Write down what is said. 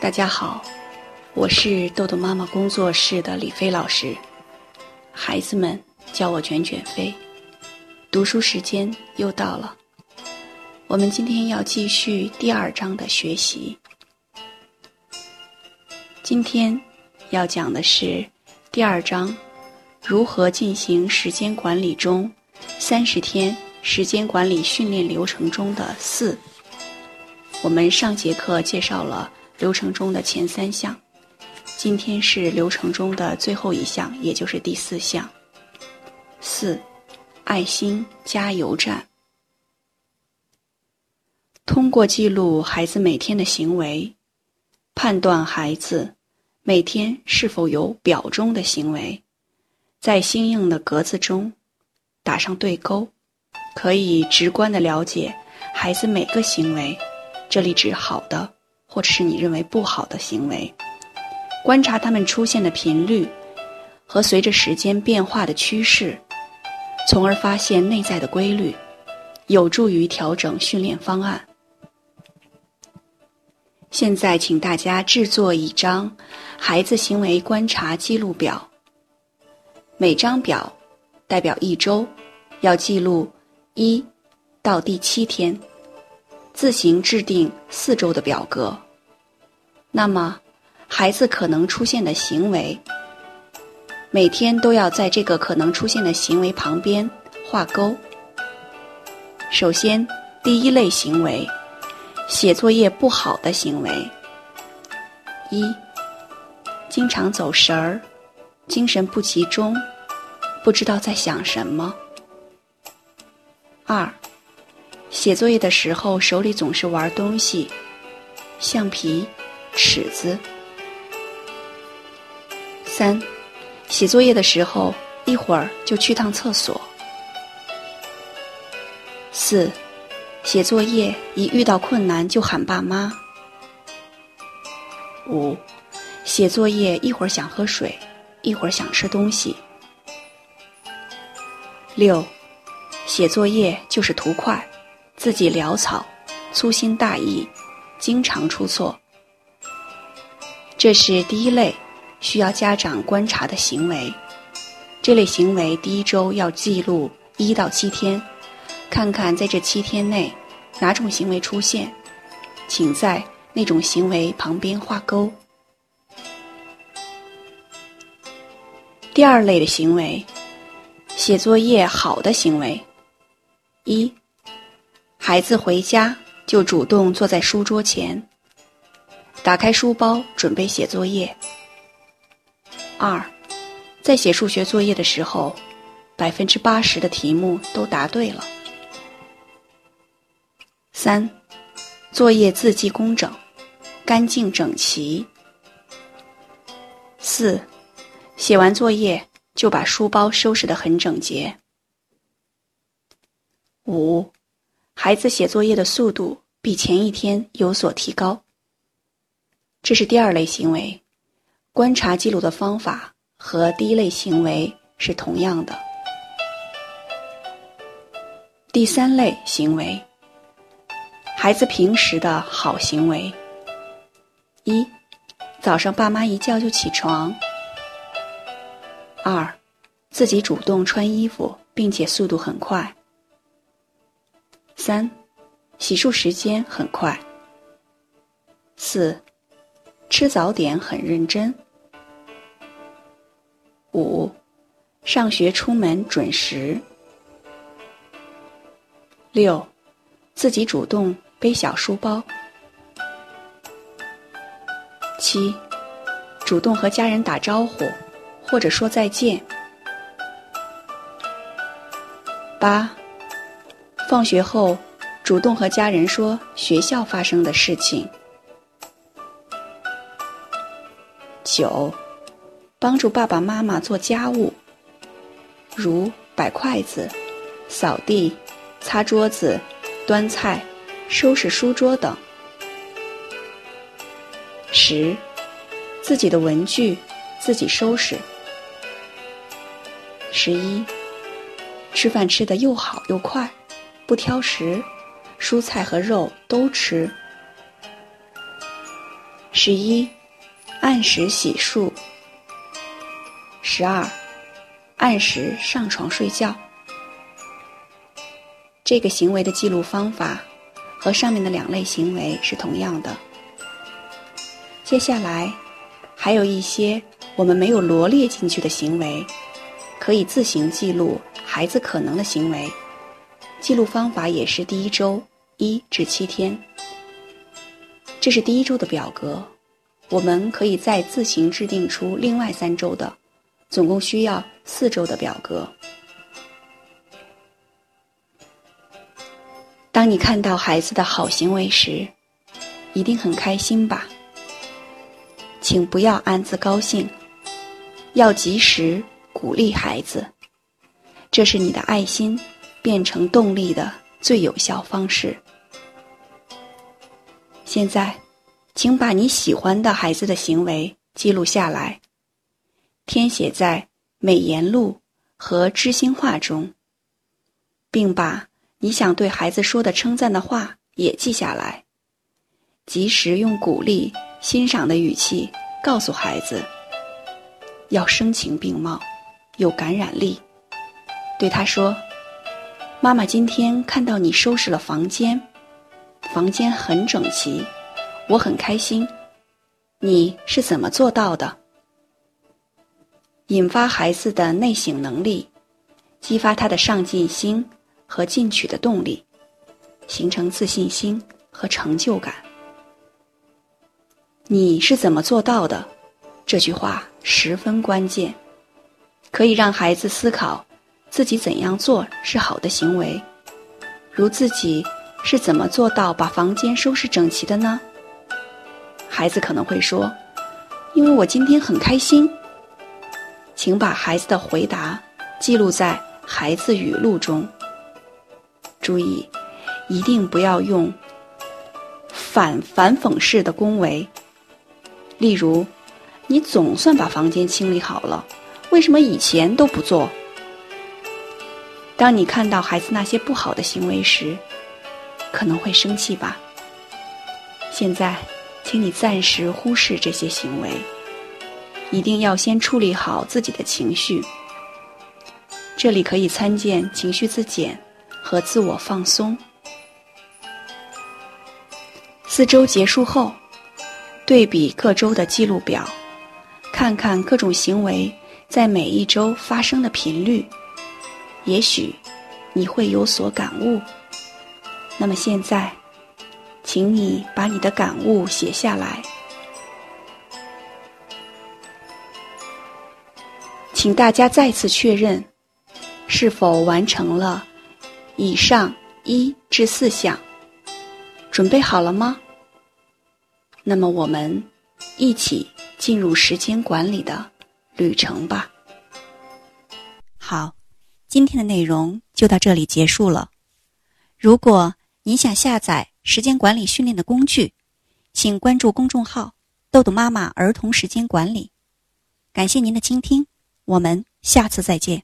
大家好，我是豆豆妈妈工作室的李飞老师。孩子们叫我卷卷飞。读书时间又到了，我们今天要继续第二章的学习。今天要讲的是第二章如何进行时间管理中三十天时间管理训练流程中的四。我们上节课介绍了。流程中的前三项，今天是流程中的最后一项，也就是第四项。四，爱心加油站。通过记录孩子每天的行为，判断孩子每天是否有表中的行为，在相应的格子中打上对勾，可以直观的了解孩子每个行为。这里指好的。或者是你认为不好的行为，观察他们出现的频率和随着时间变化的趋势，从而发现内在的规律，有助于调整训练方案。现在，请大家制作一张孩子行为观察记录表，每张表代表一周，要记录一到第七天。自行制定四周的表格。那么，孩子可能出现的行为，每天都要在这个可能出现的行为旁边画勾。首先，第一类行为，写作业不好的行为：一、经常走神儿，精神不集中，不知道在想什么；二、写作业的时候，手里总是玩东西，橡皮、尺子。三，写作业的时候，一会儿就去趟厕所。四，写作业一遇到困难就喊爸妈。五，写作业一会儿想喝水，一会儿想吃东西。六，写作业就是图快。自己潦草、粗心大意，经常出错。这是第一类需要家长观察的行为。这类行为第一周要记录一到七天，看看在这七天内哪种行为出现，请在那种行为旁边画勾。第二类的行为，写作业好的行为，一。孩子回家就主动坐在书桌前，打开书包准备写作业。二，在写数学作业的时候，百分之八十的题目都答对了。三，作业字迹工整，干净整齐。四，写完作业就把书包收拾得很整洁。五。孩子写作业的速度比前一天有所提高。这是第二类行为，观察记录的方法和第一类行为是同样的。第三类行为，孩子平时的好行为：一，早上爸妈一叫就起床；二，自己主动穿衣服，并且速度很快。三，洗漱时间很快。四，吃早点很认真。五，上学出门准时。六，自己主动背小书包。七，主动和家人打招呼或者说再见。八。放学后，主动和家人说学校发生的事情。九，帮助爸爸妈妈做家务，如摆筷子、扫地、擦桌子、端菜、收拾书桌等。十，自己的文具自己收拾。十一，吃饭吃的又好又快。不挑食，蔬菜和肉都吃。十一，按时洗漱。十二，按时上床睡觉。这个行为的记录方法和上面的两类行为是同样的。接下来还有一些我们没有罗列进去的行为，可以自行记录孩子可能的行为。记录方法也是第一周一至七天。这是第一周的表格，我们可以再自行制定出另外三周的。总共需要四周的表格。当你看到孩子的好行为时，一定很开心吧？请不要暗自高兴，要及时鼓励孩子，这是你的爱心变成动力的最有效方式。现在，请把你喜欢的孩子的行为记录下来。填写在美言录和知心话中，并把你想对孩子说的称赞的话也记下来，及时用鼓励、欣赏的语气告诉孩子，要声情并茂，有感染力。对他说：“妈妈今天看到你收拾了房间，房间很整齐，我很开心。你是怎么做到的？”引发孩子的内省能力，激发他的上进心和进取的动力，形成自信心和成就感。你是怎么做到的？这句话十分关键，可以让孩子思考自己怎样做是好的行为。如自己是怎么做到把房间收拾整齐的呢？孩子可能会说：“因为我今天很开心。”请把孩子的回答记录在孩子语录中。注意，一定不要用反反讽式的恭维。例如，你总算把房间清理好了，为什么以前都不做？当你看到孩子那些不好的行为时，可能会生气吧。现在，请你暂时忽视这些行为。一定要先处理好自己的情绪。这里可以参见情绪自检和自我放松。四周结束后，对比各周的记录表，看看各种行为在每一周发生的频率，也许你会有所感悟。那么现在，请你把你的感悟写下来。请大家再次确认，是否完成了以上一至四项？准备好了吗？那么我们一起进入时间管理的旅程吧。今天的内容就到这里结束了。如果您想下载时间管理训练的工具，请关注公众号“豆豆妈妈儿童时间管理”。感谢您的倾听。我们下次再见。